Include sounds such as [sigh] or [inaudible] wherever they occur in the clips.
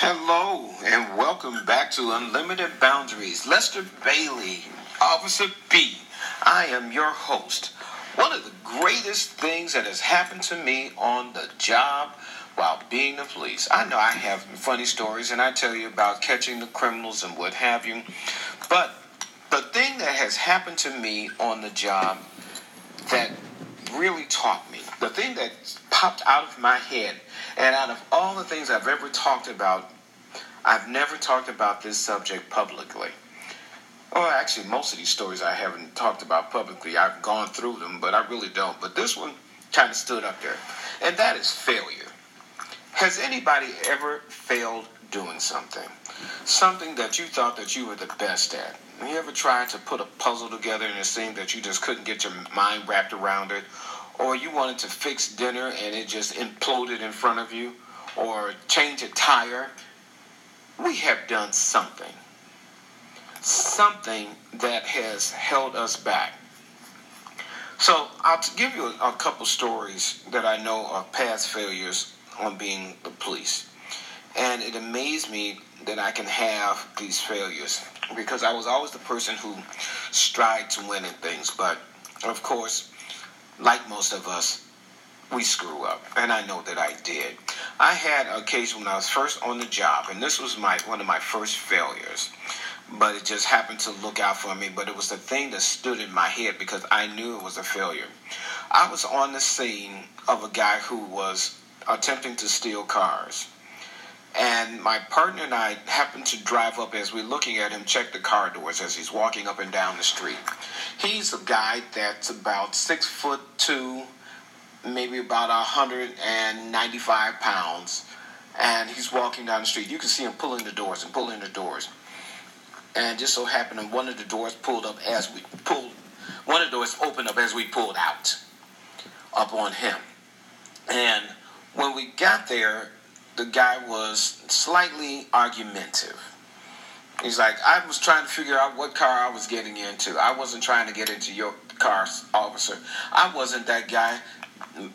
Hello and welcome back to Unlimited Boundaries. Lester Bailey, Officer B. I am your host. One of the greatest things that has happened to me on the job while being the police. I know I have funny stories and I tell you about catching the criminals and what have you. But the thing that has happened to me on the job that really taught me, the thing that popped out of my head, and out of all the things I've ever talked about, I've never talked about this subject publicly. Well, actually, most of these stories I haven't talked about publicly. I've gone through them, but I really don't. But this one kind of stood up there, and that is failure. Has anybody ever failed doing something? Something that you thought that you were the best at? Have you ever tried to put a puzzle together and it seemed that you just couldn't get your mind wrapped around it? Or you wanted to fix dinner and it just imploded in front of you, or change a tire, we have done something. Something that has held us back. So I'll give you a, couple stories that I know of past failures on being the police. And it amazed me that I can have these failures because I was always the person who strived to win in things. But of course, like most of us, we screw up, and I know that I did. I had a case when I was first on the job, and this was my one of my first failures. But it just happened to look out for me. But it was the thing that stood in my head because I knew it was a failure. I was on the scene of a guy who was attempting to steal cars. And my partner and I happened to drive up as we're looking at him check the car doors as he's walking up and down the street. He's a guy that's about six foot two, maybe about 195 pounds, and he's walking down the street. You can see him pulling the doors and pulling the doors. And just so happened, one of the doors pulled up as we pulled. One of the doors opened up as we pulled out, up on him. And when we got there, the guy was slightly argumentative. He's like, I was trying to figure out what car I was getting into. I wasn't trying to get into your car, officer. I wasn't that guy.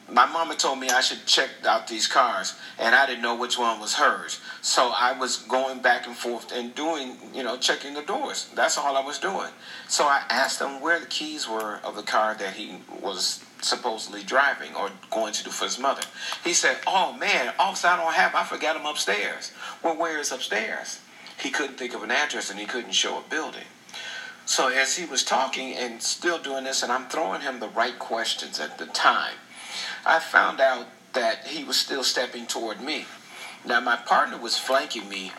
My mama told me I should check out these cars, and I didn't know which one was hers. So I was going back and forth and doing, you know, checking the doors. That's all I was doing. So I asked him where the keys were of the car that he was supposedly driving or going to do for his mother. He said, Oh man, officer, I don't have, I forgot them upstairs. Well, where is upstairs? He couldn't think of an address and he couldn't show a building. So as he was talking and still doing this, and I'm throwing him the right questions at the time, I found out that he was still stepping toward me. Now my partner was flanking me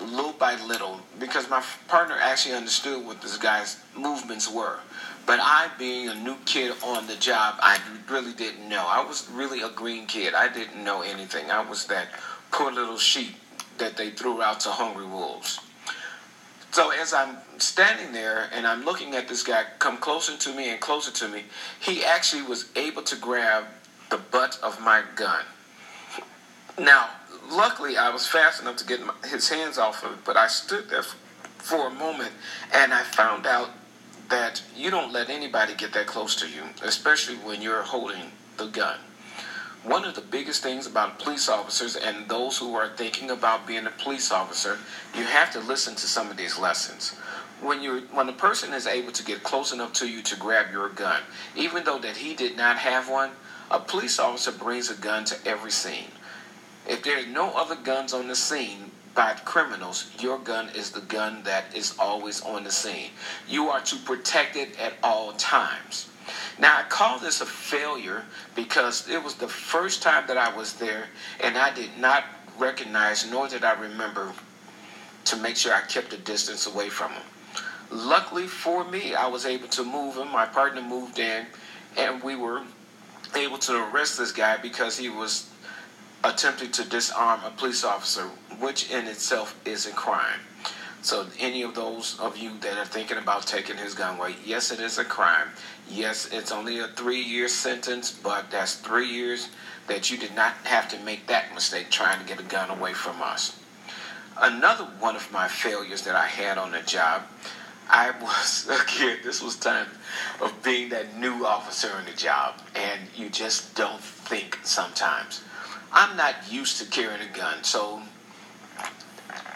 little by little because my partner actually understood what this guy's movements were. But I, being a new kid on the job, I really didn't know. I was really a green kid. I didn't know anything. I was that poor little sheep that they threw out to hungry wolves. So as I'm standing there and I'm looking at this guy come closer to me and closer to me, he actually was able to grab the butt of my gun. Now, luckily, I was fast enough to get my, his hands off of it, but I stood there for a moment and I found out that you don't let anybody get that close to you, especially when you're holding the gun. One of the biggest things about police officers and those who are thinking about being a police officer, you have to listen to some of these lessons. When you when a person is able to get close enough to you to grab your gun, even though that he did not have one, a police officer brings a gun to every scene. If there's no other guns on the scene, by criminals, your gun is the gun that is always on the scene. You are to protect it at all times. Now, I call this a failure because it was the first time that I was there and I did not recognize nor did I remember to make sure I kept a distance away from him. Luckily for me, I was able to move him. My partner moved in and we were able to arrest this guy because he was attempting to disarm a police officer, which in itself is a crime. So, any of those of you that are thinking about taking his gun away, yes, it is a crime. Yes, it's only a three year sentence, but that's three years that you did not have to make that mistake trying to get a gun away from us. Another one of my failures that I had on the job, I was, [laughs] again, this was time of being that new officer in the job, and you just don't think sometimes. I'm not used to carrying a gun, so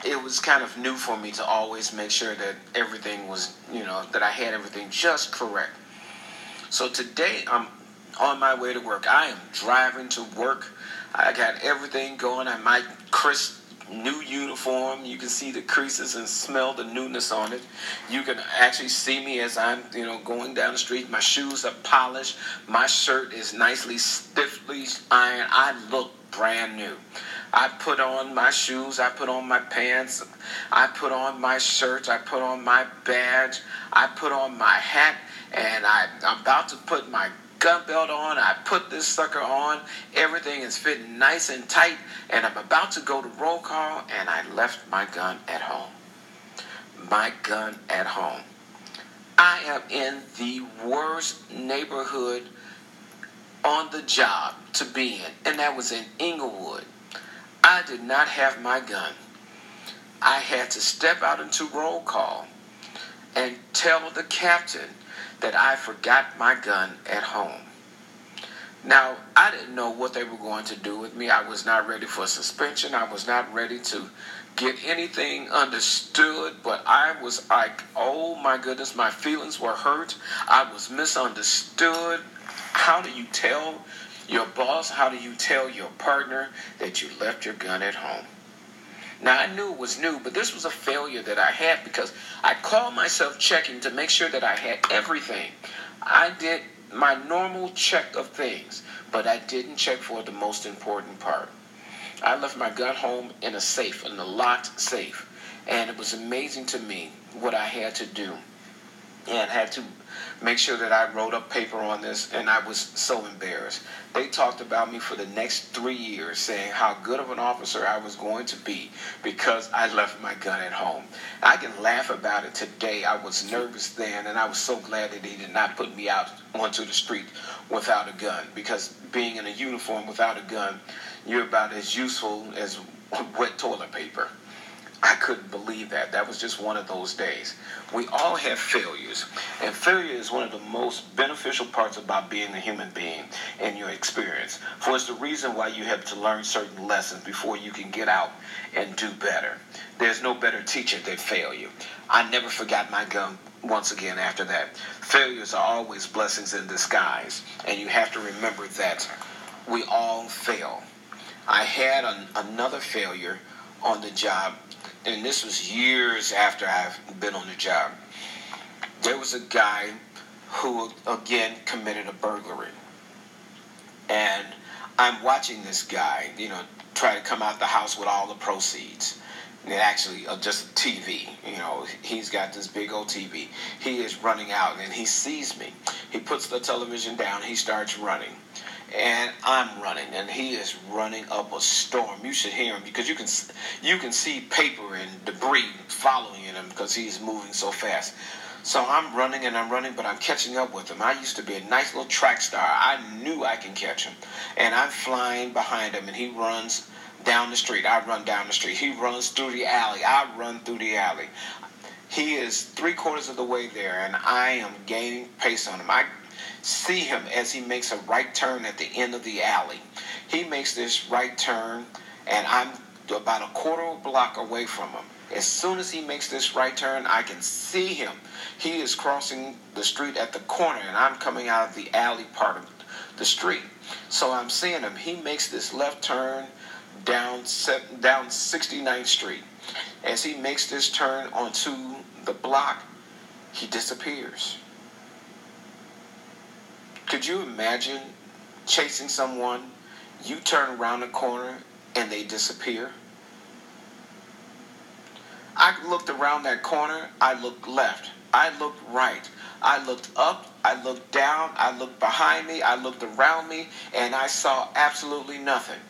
it was kind of new for me to always make sure that everything was, you know, that I had everything just correct. So today I'm on my way to work. I am driving to work. I got everything going. I might crisp new uniform. You can see the creases and smell the newness on it. You can actually see me as I'm, you know, going down the street. My shoes are polished. My shirt is nicely stiffly ironed. I look brand new. I put on my shoes, I put on my pants, I put on my shirt, I put on my badge, I put on my hat, and I, I'm about to put my gun belt on. I put this sucker on. Everything is fitting nice and tight. And I'm about to go to roll call, and I left my gun at home. My gun at home. I am in the worst neighborhood on the job to be in, and that was in Englewood. I did not have my gun. I had to step out into roll call and tell the captain that I forgot my gun at home. Now, I didn't know what they were going to do with me. I was not ready for suspension. I was not ready to get anything understood, but I was like, oh my goodness, my feelings were hurt. I was misunderstood. How do you tell your boss, how do you tell your partner that you left your gun at home? Now, I knew it was new, but this was a failure that I had because I called myself checking to make sure that I had everything. I did my normal check of things, but I didn't check for the most important part. I left my gun home in a safe, in a locked safe, and it was amazing to me what I had to do and had to make sure that I wrote a paper on this, and I was so embarrassed. They talked about me for the next three years, saying how good of an officer I was going to be because I left my gun at home. I can laugh about it today. I was nervous then, and I was so glad that he did not put me out onto the street without a gun because being in a uniform without a gun, you're about as useful as wet toilet paper. I couldn't believe that. That was just one of those days. We all have failures, and failure is one of the most beneficial parts about being a human being in your experience. For it's the reason why you have to learn certain lessons before you can get out and do better. There's no better teacher than failure. I never forgot my gun once again after that. Failures are always blessings in disguise, and you have to remember that we all fail. I had an, another failure on the job and this was years after I've been on the job. There was a guy who again committed a burglary. And I'm watching this guy, you know, try to come out the house with all the proceeds. And actually, uh, just TV. You know, he's got this big old TV. He is running out and he sees me. He puts the television down. He starts running and I'm running, and he is running up a storm. You should hear him because you can you can see paper and debris following him because he's moving so fast. So I'm running and I'm running, but I'm catching up with him. I used to be a nice little track star. I knew I can catch him, and I'm flying behind him, and he runs down the street. I run down the street. He runs through the alley. I run through the alley. He is three quarters of the way there, and I am gaining pace on him. I see him as he makes a right turn at the end of the alley. He makes this right turn, and I'm about a quarter block away from him. As soon as he makes this right turn, I can see him. He is crossing the street at the corner, and I'm coming out of the alley part of the street. So I'm seeing him. He makes this left turn down down 69th Street. As he makes this turn onto the block, he disappears. Could you imagine chasing someone, you turn around the corner, and they disappear? I looked around that corner, I looked left, I looked right, I looked up, I looked down, I looked behind me, I looked around me, and I saw absolutely nothing.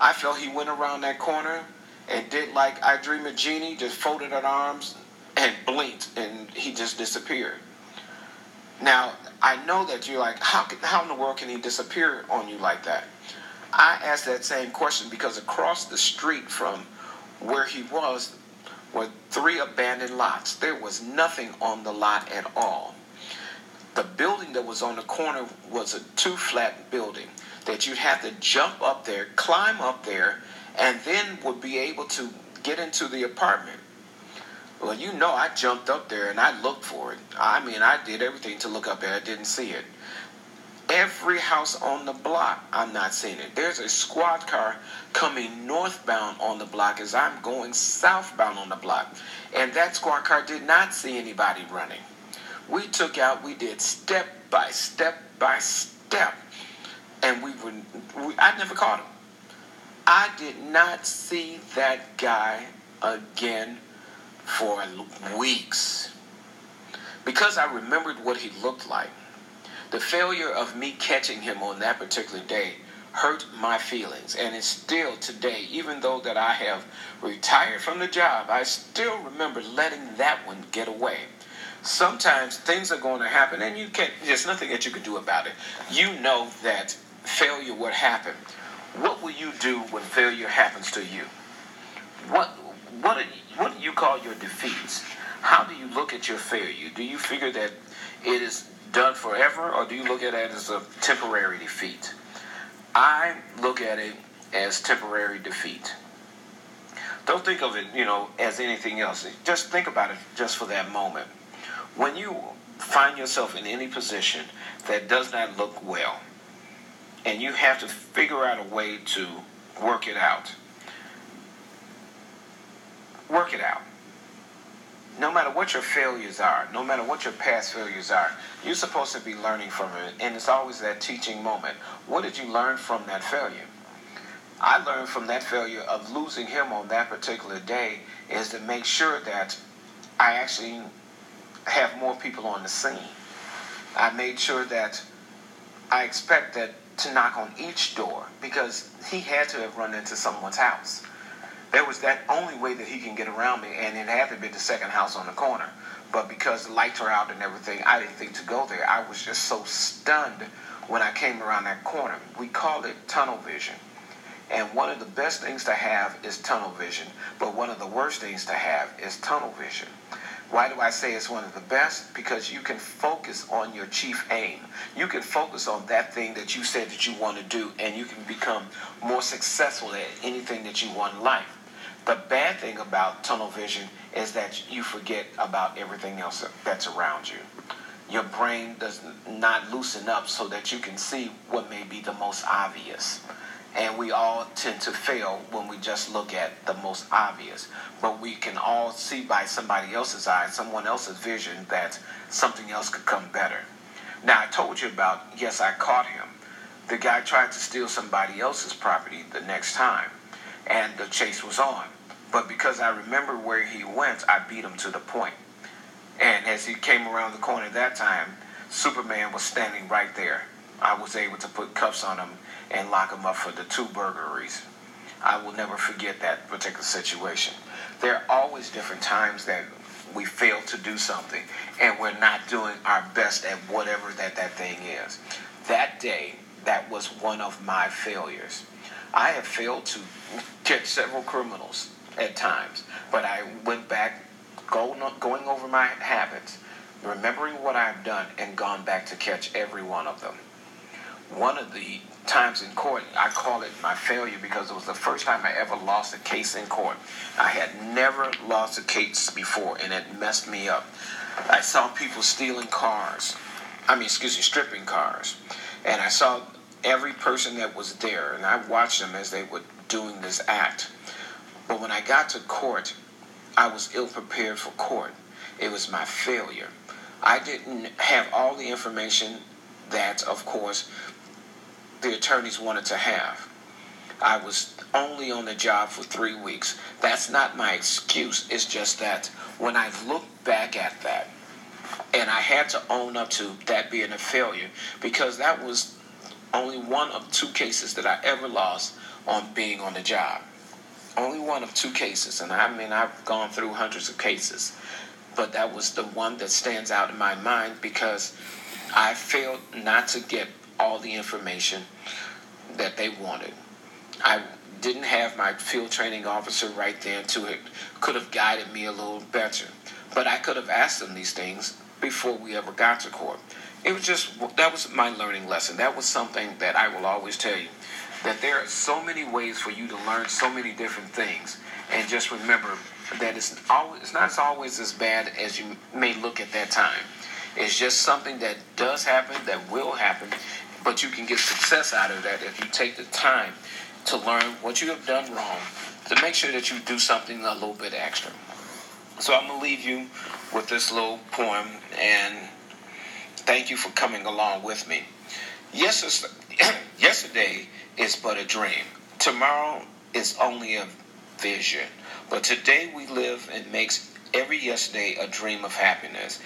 I felt he went around that corner and did like I Dream of Jeannie, just folded her arms and blinked, and he just disappeared. Now, I know that you're like, how, how in the world can he disappear on you like that? I asked that same question because across the street from where he was were three abandoned lots. There was nothing on the lot at all. The building that was on the corner was a two flat building that you'd have to jump up there, climb up there, and then would be able to get into the apartment. Well, you know, I jumped up there and I looked for it. I mean, I did everything to look up there. I didn't see it. Every house on the block, I'm not seeing it. There's a squad car coming northbound on the block as I'm going southbound on the block. And that squad car did not see anybody running. We took out, we did step by step by step. And we were, we, I never caught him. I did not see that guy again for weeks. Because I remembered what he looked like. The failure of me catching him on that particular day hurt my feelings and it's still today even though that I have retired from the job I still remember letting that one get away sometimes things are going to happen and you can't there's nothing that you can do about it you know that failure would happen what will you do when failure happens to you what what do you, what do you call your defeats how do you look at your failure do you figure that it is done forever, or do you look at it as a temporary defeat? I look at it as temporary defeat. Don't think of it, you know, as anything else. Just think about it just for that moment. When you find yourself in any position that does not look well, and you have to figure out a way to work it out, work it out no matter what your failures are, no matter what your past failures are, you're supposed to be learning from it. And it's always that teaching moment. What did you learn from that failure? I learned from that failure of losing him on that particular day is to make sure that I actually have more people on the scene. I made sure that I expect that to knock on each door because he had to have run into someone's house. There was that only way that he can get around me, and it had to be the second house on the corner. But because the lights were out and everything, I didn't think to go there. I was just so stunned when I came around that corner. We call it tunnel vision. And one of the best things to have is tunnel vision, but one of the worst things to have is tunnel vision. Why do I say it's one of the best? Because you can focus on your chief aim. You can focus on that thing that you said that you want to do, and you can become more successful at anything that you want in life. The bad thing about tunnel vision is that you forget about everything else that's around you. Your brain does not loosen up so that you can see what may be the most obvious. And we all tend to fail when we just look at the most obvious. But we can all see by somebody else's eyes, someone else's vision, that something else could come better. Now, I told you about, yes, I caught him. The guy tried to steal somebody else's property the next time, and the chase was on. But because I remember where he went, I beat him to the point. And as he came around the corner that time, Superman was standing right there. I was able to put cuffs on him and lock him up for the two burglaries. I will never forget that particular situation. There are always different times that we fail to do something and we're not doing our best at whatever that that thing is. That day, that was one of my failures. I have failed to catch several criminals at times. But I went back, going, over my habits, remembering what I've done, and gone back to catch every one of them. One of the times in court, I call it my failure because it was the first time I ever lost a case in court. I had never lost a case before, and it messed me up. I saw people stealing cars. I mean, excuse me, stripping cars. And I saw every person that was there, and I watched them as they were doing this act. But when I got to court, I was ill prepared for court. It was my failure. I didn't have all the information that, of course, the attorneys wanted to have. I was only on the job for three weeks. That's not my excuse. It's just that when I look back at that, and I had to own up to that being a failure because that was only one of two cases that I ever lost on being on the job only one of two cases, and I mean, I've gone through hundreds of cases, but that was the one that stands out in my mind because I failed not to get all the information that they wanted. I didn't have my field training officer right there to it, could have guided me a little better. But I could have asked them these things before we ever got to court. It was just, that was my learning lesson. That was something that I will always tell you that there are so many ways for you to learn so many different things. And just remember that it's always it's not always as bad as you may look at that time. It's just something that does happen, that will happen, but you can get success out of that if you take the time to learn what you have done wrong to make sure that you do something a little bit extra. So I'm to leave you with this little poem and thank you for coming along with me. [clears throat] Yesterday is but a dream. Tomorrow is only a vision. But today we live and makes every yesterday a dream of happiness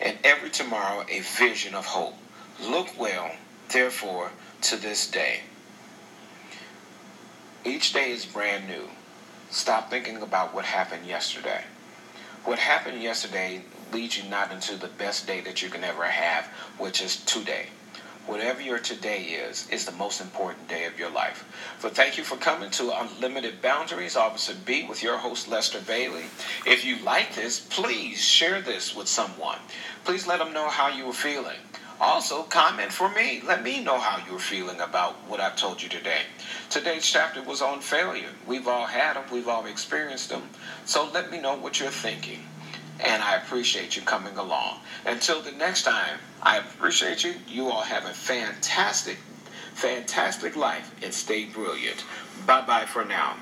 and every tomorrow a vision of hope. Look well, therefore, to this day. Each day is brand new. Stop thinking about what happened yesterday. What happened yesterday leads you not into the best day that you can ever have, which is today. Whatever your today is, is the most important day of your life. So thank you for coming to Unlimited Boundaries, Officer B, with your host Lester Bailey. If you like this, please share this with someone. Please let them know how you were feeling. Also, comment for me. Let me know how you're feeling about what I've told you today. Today's chapter was on failure. We've all had them, we've all experienced them. So let me know what you're thinking. And I appreciate you coming along. Until the next time, I appreciate you. You all have a fantastic, fantastic life and stay brilliant. Bye bye for now.